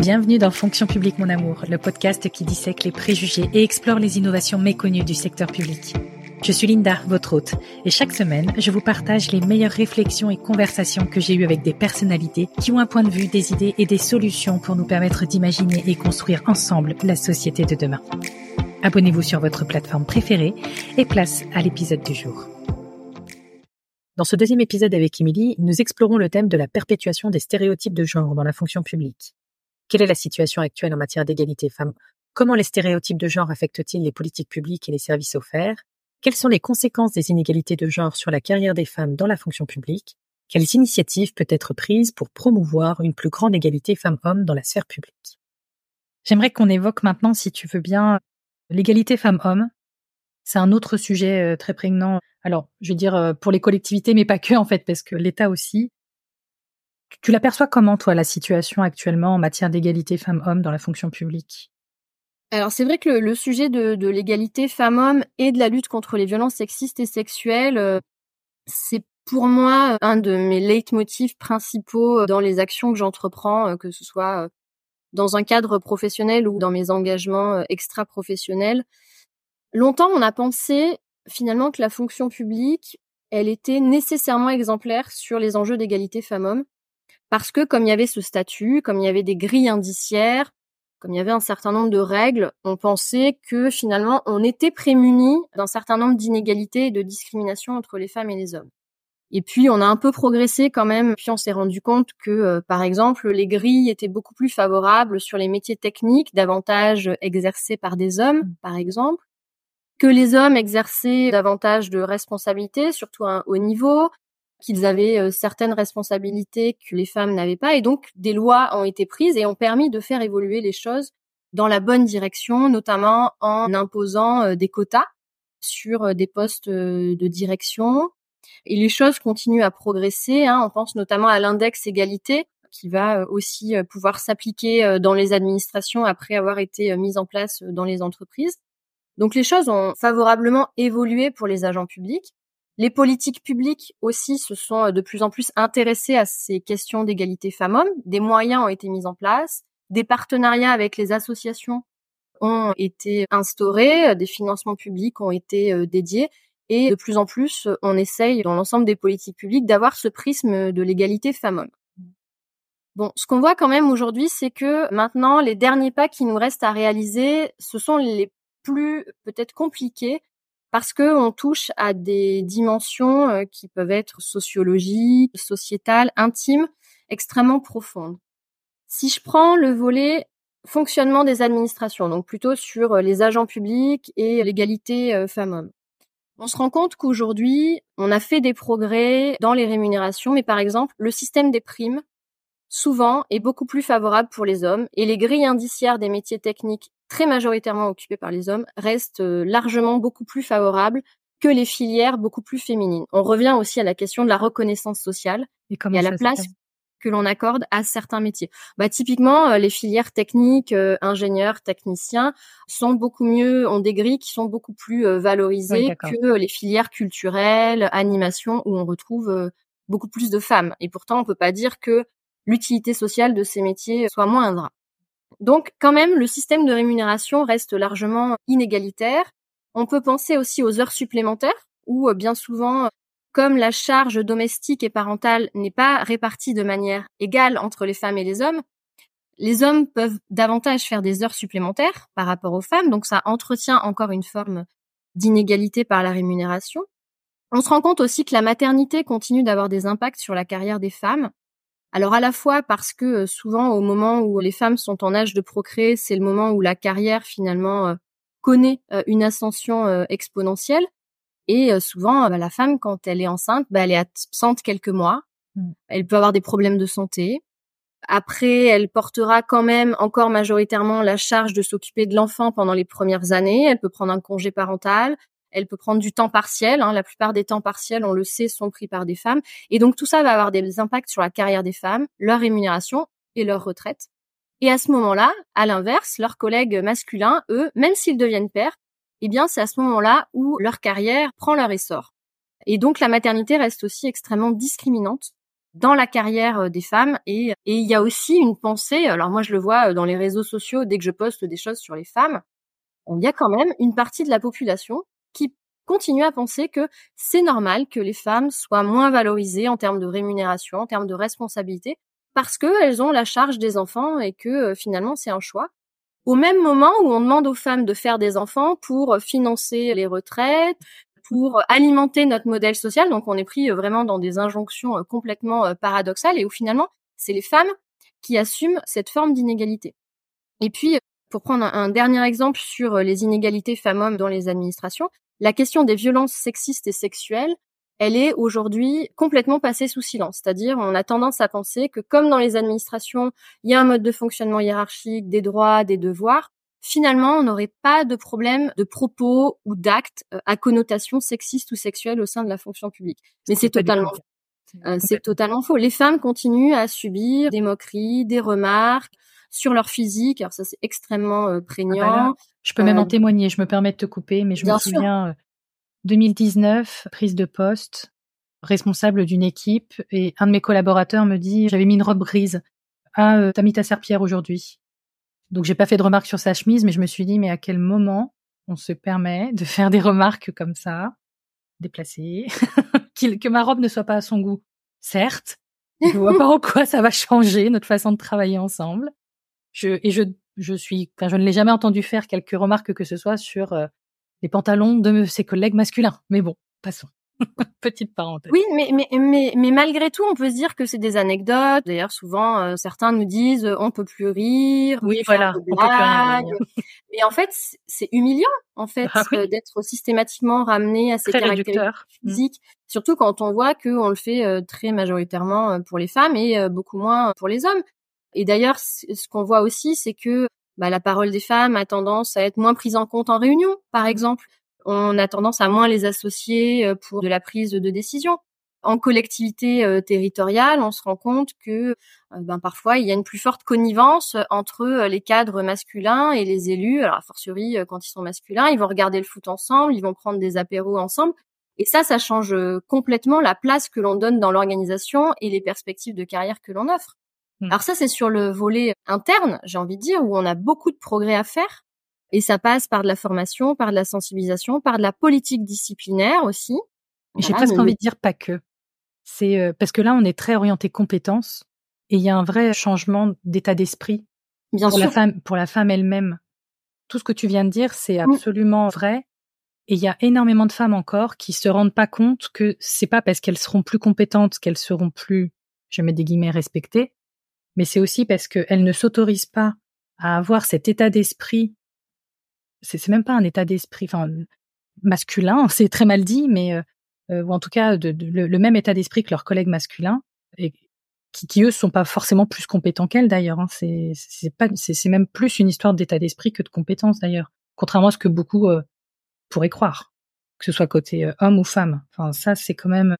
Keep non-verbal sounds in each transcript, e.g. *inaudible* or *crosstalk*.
Bienvenue dans Fonction publique mon amour, le podcast qui dissèque les préjugés et explore les innovations méconnues du secteur public. Je suis Linda, votre hôte, et chaque semaine, je vous partage les meilleures réflexions et conversations que j'ai eues avec des personnalités qui ont un point de vue, des idées et des solutions pour nous permettre d'imaginer et construire ensemble la société de demain. Abonnez-vous sur votre plateforme préférée et place à l'épisode du jour. Dans ce deuxième épisode avec Émilie, nous explorons le thème de la perpétuation des stéréotypes de genre dans la fonction publique. Quelle est la situation actuelle en matière d'égalité femmes? Comment les stéréotypes de genre affectent-ils les politiques publiques et les services offerts? Quelles sont les conséquences des inégalités de genre sur la carrière des femmes dans la fonction publique? Quelles initiatives peuvent être prises pour promouvoir une plus grande égalité femmes-hommes dans la sphère publique? J'aimerais qu'on évoque maintenant, si tu veux bien, l'égalité femmes-hommes. C'est un autre sujet euh, très prégnant. Alors, je veux dire euh, pour les collectivités, mais pas que en fait, parce que l'État aussi. Tu l'aperçois comment, toi, la situation actuellement en matière d'égalité femmes-hommes dans la fonction publique? Alors c'est vrai que le, sujet de, l'égalité femmes-hommes et de la lutte contre les violences sexistes et sexuelles, euh, c'est pour moi un de mes leitmotifs principaux dans les actions que j'entreprends, euh, que ce soit euh, dans un cadre professionnel ou dans mes engagements extra-professionnels. Longtemps, on a pensé finalement que la fonction publique, elle était nécessairement exemplaire sur les enjeux d'égalité femmes-hommes parce que comme il y avait ce statut, comme il y avait des grilles indiciaires, comme il y avait un certain nombre de règles, on pensait que finalement on était prémunis d'un certain nombre d'inégalités et de discriminations entre les femmes et les hommes. Et puis on a un peu progressé quand même, puis on s'est rendu compte que euh, par exemple les grilles étaient beaucoup plus favorables sur les métiers techniques, davantage exercés par des hommes par exemple, que les hommes exerçaient davantage de responsabilités, surtout à un haut niveau, qu'ils avaient euh, certaines responsabilités que les femmes n'avaient pas, et donc des lois ont été prises et ont permis de faire évoluer les choses dans la bonne direction, notamment en imposant euh, des quotas sur euh, des postes de direction. Et les choses continuent à progresser. Hein. On pense notamment à l'index égalité qui va aussi pouvoir s'appliquer dans les administrations après avoir été mise en place dans les entreprises. Donc les choses ont favorablement évolué pour les agents publics. Les politiques publiques aussi se sont euh, de plus en plus intéressées à ces questions d'égalité femmes-hommes. Des moyens ont été mis en place, des partenariats avec les associations ont été instaurés, des financements publics ont été euh, dédiés et de plus en plus on essaye dans l'ensemble des politiques publiques d'avoir ce prisme de l'égalité femmes-hommes. Bon, ce qu'on voit quand même aujourd'hui, c'est que maintenant les derniers pas qui nous restent à réaliser, ce sont les plus peut-être compliqués parce que on touche à des dimensions euh, qui peuvent être sociologiques, sociétales, intimes, extrêmement profondes. Si je prends le volet fonctionnement des administrations, donc plutôt sur euh, les agents publics et l'égalité euh, femmes-hommes, on se rend compte qu'aujourd'hui, on a fait des progrès dans les rémunérations, mais par exemple, le système des primes, souvent, est beaucoup plus favorable pour les hommes, et les grilles indiciaires des métiers techniques très majoritairement occupées par les hommes, restent euh, largement beaucoup plus favorables que les filières beaucoup plus féminines. On revient aussi à la question de la reconnaissance sociale et, à la place que l'on accorde à certains métiers. Bah typiquement euh, les filières techniques, euh, ingénieurs, techniciens sont beaucoup mieux ont des grilles qui sont beaucoup plus valorisées que les filières culturelles, animation où on retrouve beaucoup plus de femmes. Et pourtant on peut pas dire que l'utilité sociale de ces métiers soit moindre. Donc quand même, le système de rémunération reste largement inégalitaire. On peut penser aussi aux heures supplémentaires, où euh, bien souvent, comme la charge domestique et parentale n'est pas répartie de manière égale entre les femmes et les hommes, les hommes peuvent davantage faire des heures supplémentaires par rapport aux femmes, donc ça entretient encore une forme d'inégalité par la rémunération. On se rend compte aussi que la maternité continue d'avoir des impacts sur la carrière des femmes, alors à la fois parce que euh, souvent au moment où les femmes sont en âge de procréer, c'est le moment où la carrière finalement euh, connaît euh, une ascension exponentielle. Et souvent, bah, la femme, quand elle est enceinte, bah, elle est absente quelques mois. Mmh. Elle peut avoir des problèmes de santé. Après, elle portera quand même encore majoritairement la charge de s'occuper de l'enfant pendant les premières années. Elle peut prendre un congé parental elle peut prendre du temps partiel. Hein. La plupart des temps partiels, on le sait, sont pris par des femmes. Et donc tout ça va avoir des impacts sur la carrière des femmes, leur rémunération et leur retraite. Et à ce moment-là, à l'inverse, leurs collègues masculins, eux, même s'ils deviennent pères, eh bien c'est à ce moment-là où leur carrière prend leur essor. Et donc la maternité reste aussi extrêmement discriminante dans la carrière des femmes et et il y a aussi une pensée alors moi je le vois dans les réseaux sociaux dès que je poste des choses sur les femmes il y a quand même une partie de la population qui continue à penser que c'est normal que les femmes soient moins valorisées en termes de rémunération, en termes de responsabilité, parce qu'elles ont la charge des enfants et que finalement c'est un choix. Au même moment où on demande aux femmes de faire des enfants pour financer les retraites, pour alimenter notre modèle social. Donc on est pris euh, vraiment dans des injonctions euh, complètement euh, paradoxales et où finalement c'est les femmes qui assument cette forme d'inégalité. Et puis, pour prendre un, dernier exemple sur les inégalités femmes-hommes dans les administrations, la question des violences sexistes et sexuelles, elle est aujourd'hui complètement passée sous silence. C'est-à-dire, on a tendance à penser que comme dans les administrations, il y a un mode de fonctionnement hiérarchique, des droits, des devoirs, finalement, on n'aurait pas de problème de propos ou d'actes euh, à connotation sexiste ou sexuelle au sein de la fonction publique. Mais c'est totalement euh, c'est totalement faux. Les femmes continuent à subir des moqueries, des remarques sur leur physique. Alors ça, c'est extrêmement euh, ah bah prégnant. je peux même en témoigner. Je me permets de te couper, mais je me souviens 2019, prise de poste, responsable d'une équipe, et un de mes collaborateurs me dit j'avais mis une robe grise. Ah, t'as mis ta serpillère aujourd'hui. Donc j'ai pas fait de remarques sur sa chemise, mais je me suis dit, mais à quel moment on se permet de faire des remarques comme ça, déplacées, *laughs* que ma robe ne soit pas à son goût? Certes, je vois pas en quoi ça va changer notre façon de travailler ensemble. Je, et je, je suis, enfin, je ne l'ai jamais entendu faire quelques remarques que ce soit sur euh, les pantalons de ses collègues masculins. Mais bon, passons. *laughs* Petite parenthèse. Oui, mais, mais, mais, mais malgré tout, on peut se dire que c'est des anecdotes. D'ailleurs, souvent, euh, certains nous disent euh, on peut plus rire. Oui, voilà. On peut plus mais en fait, c'est humiliant, en *laughs* fait, ah euh, d'être systématiquement ramené à ces caractéristiques mmh. physiques. Surtout quand on voit qu'on le fait très majoritairement pour les femmes et beaucoup moins pour les hommes. Et d'ailleurs, ce qu'on voit aussi, c'est que bah, la parole des femmes a tendance à être moins prise en compte en réunion, par exemple on a tendance à moins les associer euh, pour de la prise de décision. En collectivité euh, territoriale, on se rend compte que euh, ben, parfois il y a une plus forte connivence entre les cadres masculins et les élus. Alors a fortiori quand ils sont masculins, ils vont regarder le foot ensemble, ils vont prendre des apéros ensemble. Et ça, ça change complètement la place que l'on donne dans l'organisation et les perspectives de carrière que l'on offre. Mmh. Alors ça, c'est sur le volet interne, j'ai envie de dire, où on a beaucoup de progrès à faire. Et ça passe par de la formation, par de la sensibilisation, par de la politique disciplinaire aussi. J'ai presque envie de dire pas que. C'est euh, parce que là, on est très orienté compétences et il y a un vrai changement d'état d'esprit Bien pour sûr. la femme, pour la femme elle-même. Tout ce que tu viens de dire, c'est mmh. absolument vrai. Et il y a énormément de femmes encore qui se rendent pas compte que c'est pas parce qu'elles seront plus compétentes qu'elles seront plus, je mets des guillemets, respectées, mais c'est aussi parce qu'elles ne s'autorisent pas à avoir cet état d'esprit c'est même pas un état d'esprit, masculin, *laughs* c'est très mal dit, mais euh, euh, ou en tout cas le, même état d'esprit que leurs collègues masculins, et qui, qui eux sont pas forcément plus compétents qu'elles d'ailleurs. Hein. C'est pas c'est même plus une histoire d'état d'esprit que de compétences d'ailleurs, contrairement à ce que beaucoup euh, pourraient croire, que ce soit côté homme ou femme. Enfin ça c'est quand même.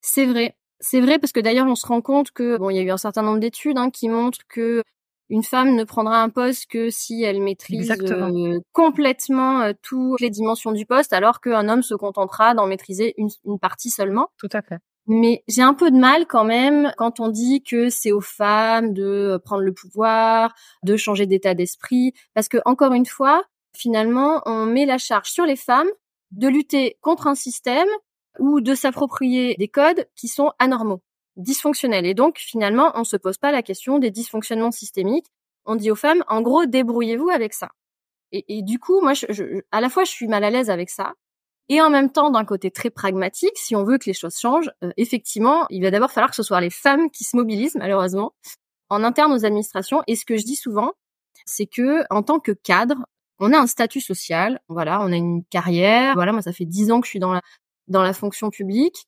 C'est vrai. C'est vrai parce que d'ailleurs on se rend compte que bon il y a eu un certain nombre d'études hein, qui montrent que une femme ne prendra un poste que si elle maîtrise euh, complètement euh, toutes les dimensions du poste, alors qu'un homme se contentera d'en maîtriser une, partie seulement. Tout à fait. Mais j'ai un peu de mal quand même quand on dit que c'est aux femmes de prendre le pouvoir, de changer d'état d'esprit, parce que encore une fois, finalement, on met la charge sur les femmes de lutter contre un système ou de s'approprier des codes qui sont anormaux dysfonctionnel. Et donc, finalement, on se pose pas la question des dysfonctionnements systémiques. On dit aux femmes, en gros, débrouillez-vous avec ça. Et, du coup, moi, je, à la fois, je suis mal à l'aise avec ça. Et en même temps, d'un côté très pragmatique, si on veut que les choses changent, euh, effectivement, il va d'abord falloir que ce soit les femmes qui se mobilisent, malheureusement, en interne aux administrations. Et ce que je dis souvent, c'est que en tant que cadre, on a un statut social, voilà, on a une carrière. Voilà, moi, ça fait dix ans que je suis dans la dans la fonction publique.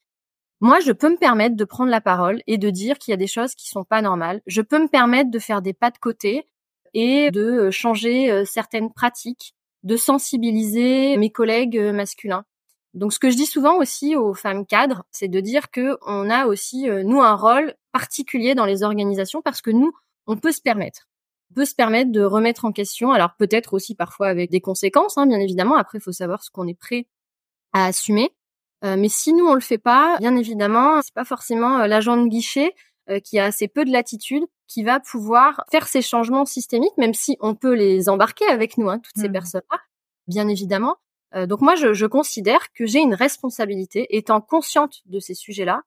Moi, je peux me permettre de prendre la parole et de dire qu'il y a des choses qui sont pas normales. Je peux me permettre de faire des pas de côté et de euh, changer euh, certaines pratiques, de sensibiliser mes collègues euh, masculins. Donc, ce que je dis souvent aussi aux femmes cadres, c'est de dire que on a aussi nous un rôle particulier dans les organisations parce que nous, on peut se permettre, on peut se permettre de remettre en question. Alors peut-être aussi parfois avec des conséquences, hein, bien évidemment. Après, il faut savoir ce qu'on est prêt à assumer. Mais si nous on le fait pas, bien évidemment, c'est pas forcément l'agent de guichet qui a assez peu de latitude qui va pouvoir faire ces changements systémiques, même si on peut les embarquer avec nous, hein, toutes ces mmh. personnes-là, bien évidemment. donc moi, je, je considère que j'ai une responsabilité, étant consciente de ces sujets-là,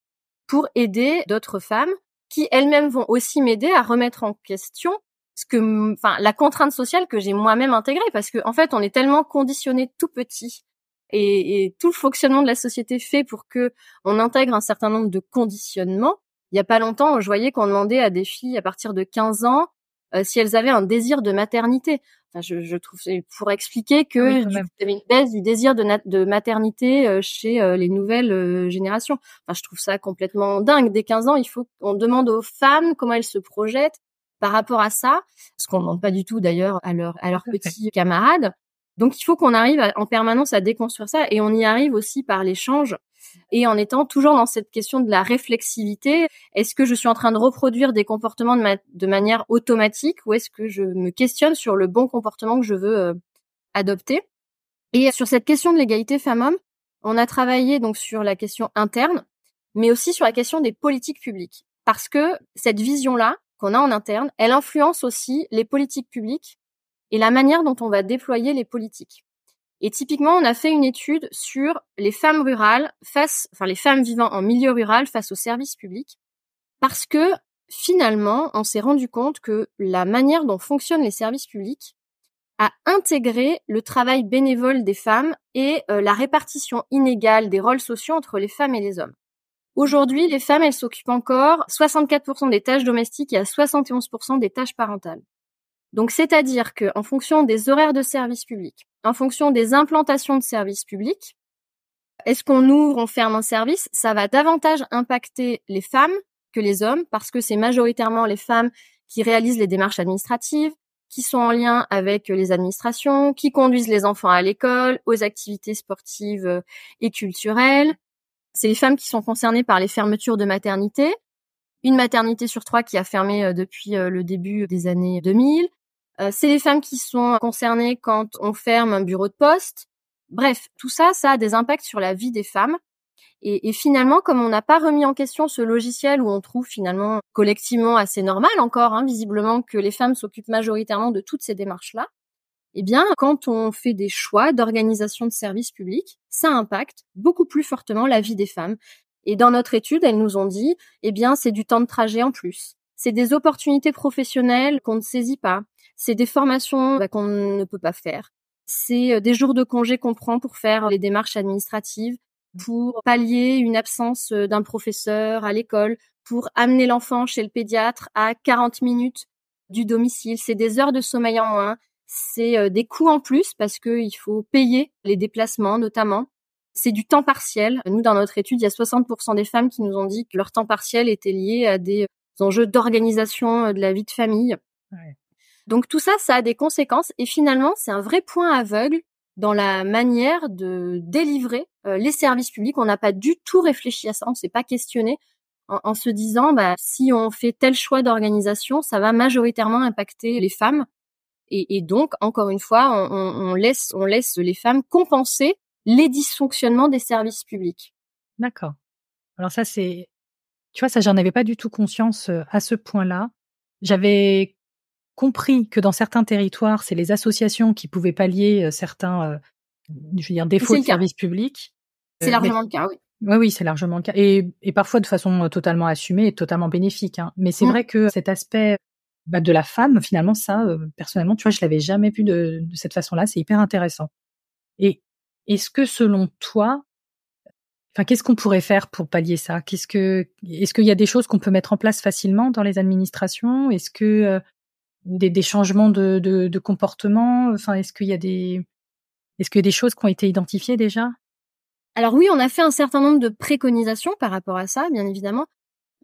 pour aider d'autres femmes qui elles-mêmes vont aussi m'aider à remettre en question ce que, enfin, la contrainte sociale que j'ai moi-même intégrée, parce que en fait, on est tellement conditionné tout petit et, et, tout le fonctionnement de la société fait pour que on intègre un certain nombre de conditionnements. Il y a pas longtemps, je voyais qu'on demandait à des filles à partir de 15 ans euh, si elles avaient un désir de maternité. Enfin, je, je trouve pour expliquer que il y avait une baisse du désir de, de maternité euh, chez euh, les nouvelles générations. Enfin, je trouve ça complètement dingue. Dès 15 ans, il faut qu'on demande aux femmes comment elles se projettent par rapport à ça, ce qu'on ne demande pas du tout d'ailleurs à, leur, à leurs petits camarades. Donc il faut qu'on arrive en permanence à déconstruire ça. Et on y arrive aussi par l'échange et en étant toujours dans cette question de la réflexivité. Est-ce que je suis en train de reproduire des comportements de, manière automatique ou est-ce que je me questionne sur le bon comportement que je veux euh, adopter? Et sur cette question de l'égalité femmes-hommes, on a travaillé donc sur la question interne, mais aussi sur la question des politiques publiques. Parce que cette vision-là qu'on a en interne, elle influence aussi les politiques publiques et la manière dont on va déployer les politiques. Et typiquement, on a fait une étude sur les femmes rurales face, enfin les femmes vivant en milieu rural face aux services publics, parce que finalement, on s'est rendu compte que la manière dont fonctionnent les services publics a intégré le travail bénévole des femmes et euh, la répartition inégale des rôles sociaux entre les femmes et les hommes. Aujourd'hui, les femmes, elles s'occupent encore 64% des tâches domestiques et à 71% des tâches parentales. Donc, c'est-à-dire que, en fonction des horaires de service public, en fonction des implantations de services publics, est-ce qu'on ouvre, on ferme un service Ça va davantage impacter les femmes que les hommes parce que c'est majoritairement les femmes qui réalisent les démarches administratives, qui sont en lien avec les administrations, qui conduisent les enfants à l'école, aux activités sportives et culturelles. C'est les femmes qui sont concernées par les fermetures de maternité. Une maternité sur trois qui a fermé euh, depuis euh, le début des années 2000. Euh, c'est les femmes qui sont concernées quand on ferme un bureau de poste. Bref, tout ça, ça a des impacts sur la vie des femmes. Et, finalement, comme on n'a pas remis en question ce logiciel où on trouve finalement collectivement assez normal encore, hein, visiblement, que les femmes s'occupent majoritairement de toutes ces démarches-là, eh bien, quand on fait des choix d'organisation de services publics, ça impacte beaucoup plus fortement la vie des femmes. Et dans notre étude, elles nous ont dit, eh bien, c'est du temps de trajet en plus. C'est des opportunités professionnelles qu'on ne saisit pas c'est des formations bah, qu'on ne peut pas faire. C'est euh, des jours de congé qu'on prend pour faire les démarches administratives, pour pallier une absence euh, d'un professeur à l'école, pour amener l'enfant chez le pédiatre à 40 minutes du domicile. C'est des heures de sommeil en moins. C'est euh, des coûts en plus parce qu'il faut payer les déplacements notamment. C'est du temps partiel. Nous, dans notre étude, il y a 60% des femmes qui nous ont dit que leur temps partiel était lié à des enjeux d'organisation de la vie de famille. Donc tout ça, ça a des conséquences et finalement, c'est un vrai point aveugle dans la manière de délivrer euh, les services publics. On n'a pas du tout réfléchi à ça, on s'est pas questionné en, se disant, bah, si on fait tel choix d'organisation, ça va majoritairement impacter les femmes. Et, donc, encore une fois, on, laisse, on laisse les femmes compenser les dysfonctionnements des services publics. D'accord. Alors ça, c'est, tu vois, ça, j'en avais pas du tout conscience euh, à ce point-là. J'avais compris que dans certains territoires, c'est les associations qui pouvaient pallier euh, certains, euh, je veux dire, défauts de services publics. C'est euh, largement le cas, oui. Oui, oui, c'est largement le cas. Et, et, parfois de façon totalement assumée et totalement bénéfique. Hein. Mais c'est mmh. vrai que cet aspect bah, de la femme, finalement, ça, personnellement, tu vois, je l'avais jamais vu de, de cette façon-là. C'est hyper intéressant. Et est-ce que selon toi, enfin, qu'est-ce qu'on pourrait faire pour pallier ça? Qu'est-ce que, est-ce qu'il y a des choses qu'on peut mettre en place facilement dans les administrations? Est-ce que des, des changements de, de, de, comportement? Enfin, est-ce qu'il y a des est-ce qu'il y a des choses qui ont été identifiées déjà? Alors oui, on a fait un certain nombre de préconisations par rapport à ça, bien évidemment.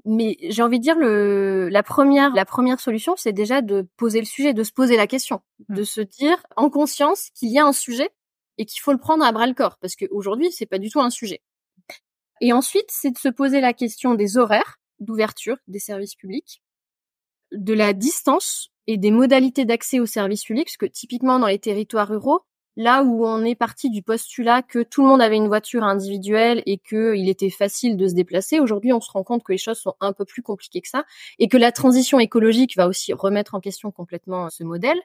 Mais j'ai envie de dire le la première la première solution, c'est déjà de poser le sujet, de se poser la question, de mmh. se dire en conscience qu'il y a un sujet et qu'il faut le prendre à bras le corps parce qu'aujourd'hui c'est pas du tout un sujet. Et ensuite, c'est de se poser la question des horaires d'ouverture des services publics, de la distance et des modalités d'accès aux services publics, parce que typiquement dans les territoires ruraux, là où on est parti du postulat que tout le monde avait une voiture individuelle et qu'il était facile de se déplacer, aujourd'hui on se rend compte que les choses sont un peu plus compliquées que ça et que la transition écologique va aussi remettre en question complètement ce modèle.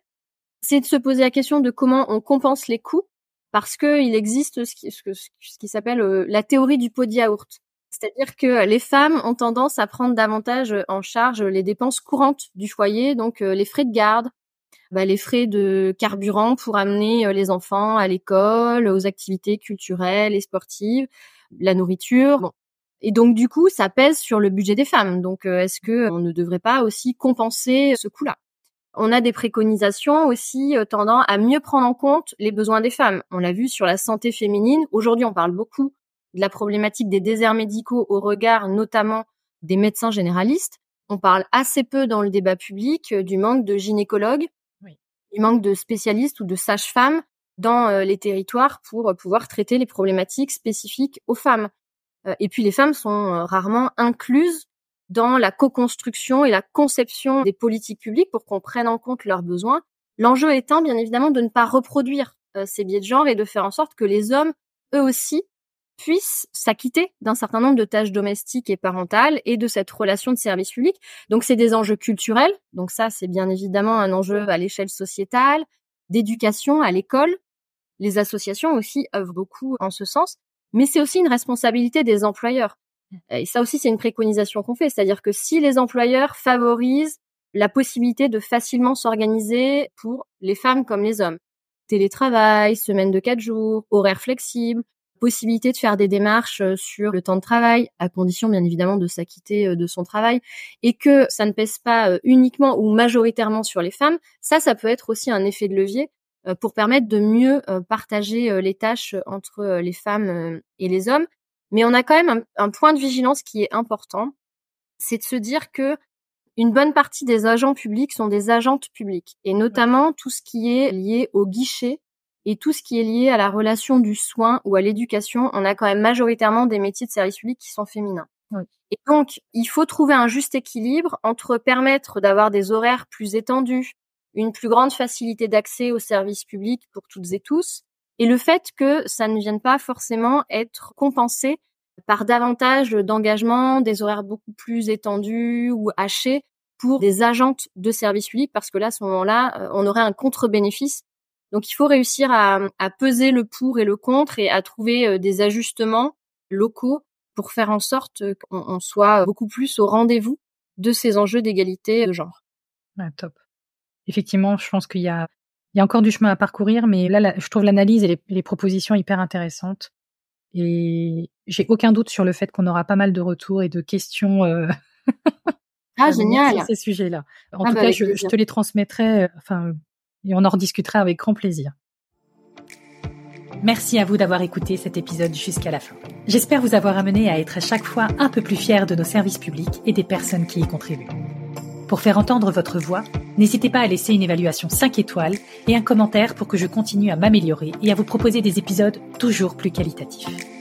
C'est de se poser la question de comment on compense les coûts parce qu'il existe ce qui, ce qui s'appelle euh, la théorie du pot de yaourt. C'est-à-dire que les femmes ont tendance à prendre davantage en charge les dépenses courantes du foyer, donc euh, les frais de garde, bah, les frais de carburant pour amener euh, les enfants à l'école, aux activités culturelles et sportives, la nourriture. Et donc du coup, ça pèse sur le budget des femmes. Donc euh, est-ce que on ne devrait pas aussi compenser ce coût-là? On a des préconisations aussi euh, tendant à mieux prendre en compte les besoins des femmes. On l'a vu sur la santé féminine. Aujourd'hui, on parle beaucoup de la problématique des déserts médicaux au regard notamment des médecins généralistes. On parle assez peu dans le débat public du manque de gynécologues, il manque de spécialistes ou de sages-femmes dans euh, les territoires pour euh, pouvoir traiter les problématiques spécifiques aux femmes. Euh, et puis les femmes sont rarement incluses dans la co-construction et la conception des politiques publiques pour qu'on prenne en compte leurs besoins. L'enjeu étant bien évidemment de ne pas reproduire ces biais de genre et de faire en sorte que les hommes, eux aussi, puissent s'acquitter d'un certain nombre de tâches domestiques et parentales et de cette relation de service public. Donc c'est des enjeux culturels, donc ça c'est bien évidemment un enjeu à l'échelle sociétale, d'éducation à l'école. Les associations aussi œuvrent beaucoup en ce sens, mais c'est aussi une responsabilité des employeurs. Et ça aussi c'est une préconisation qu'on fait, c'est-à-dire que si les employeurs favorisent la possibilité de facilement s'organiser pour les femmes comme les hommes, télétravail, semaine de quatre jours, horaires flexibles, possibilité de faire des démarches euh, sur le temps de travail, à condition bien évidemment de s'acquitter euh, de son travail, et que ça ne pèse pas euh, uniquement ou majoritairement sur les femmes, ça, ça peut être aussi un effet de levier pour permettre de mieux partager les tâches entre les femmes et les hommes. Mais on a quand même un, point de vigilance qui est important, c'est de se dire que une bonne partie des agents publics sont des agentes publiques, et notamment tout ce qui est lié au guichet et tout ce qui est lié à la relation du soin ou à l'éducation, on a quand même majoritairement des métiers de service public qui sont féminins. Et donc, il faut trouver un juste équilibre entre permettre d'avoir des horaires plus étendus, une plus grande facilité d'accès aux services publics pour toutes et tous, et le fait que ça ne vienne pas forcément être compensé par davantage d'engagement, des horaires beaucoup plus étendus ou hachés pour des agentes de service public, parce que là, à ce moment-là, euh, on aurait un contre-bénéfice donc il faut réussir à, peser le pour et le contre et à trouver euh, des ajustements locaux pour faire en sorte qu'on soit beaucoup plus au rendez-vous de ces enjeux d'égalité de genre. top. Effectivement, je pense qu'il y a, il y a encore du chemin à parcourir, mais là, je trouve l'analyse et les, propositions hyper intéressantes. Et j'ai aucun doute sur le fait qu'on aura pas mal de retours et de questions. Euh, ah, *laughs* génial. Sur ces sujets-là. En ah, tout bah, cas, je, je, te les transmettrai. Euh, enfin, et on en rediscutera avec grand plaisir. Merci à vous d'avoir écouté cet épisode jusqu'à la fin. J'espère vous avoir amené à être à chaque fois un peu plus fier de nos services publics et des personnes qui y contribuent. Pour faire entendre votre voix, n'hésitez pas à laisser une évaluation 5 étoiles et un commentaire pour que je continue à m'améliorer et à vous proposer des épisodes toujours plus qualitatifs.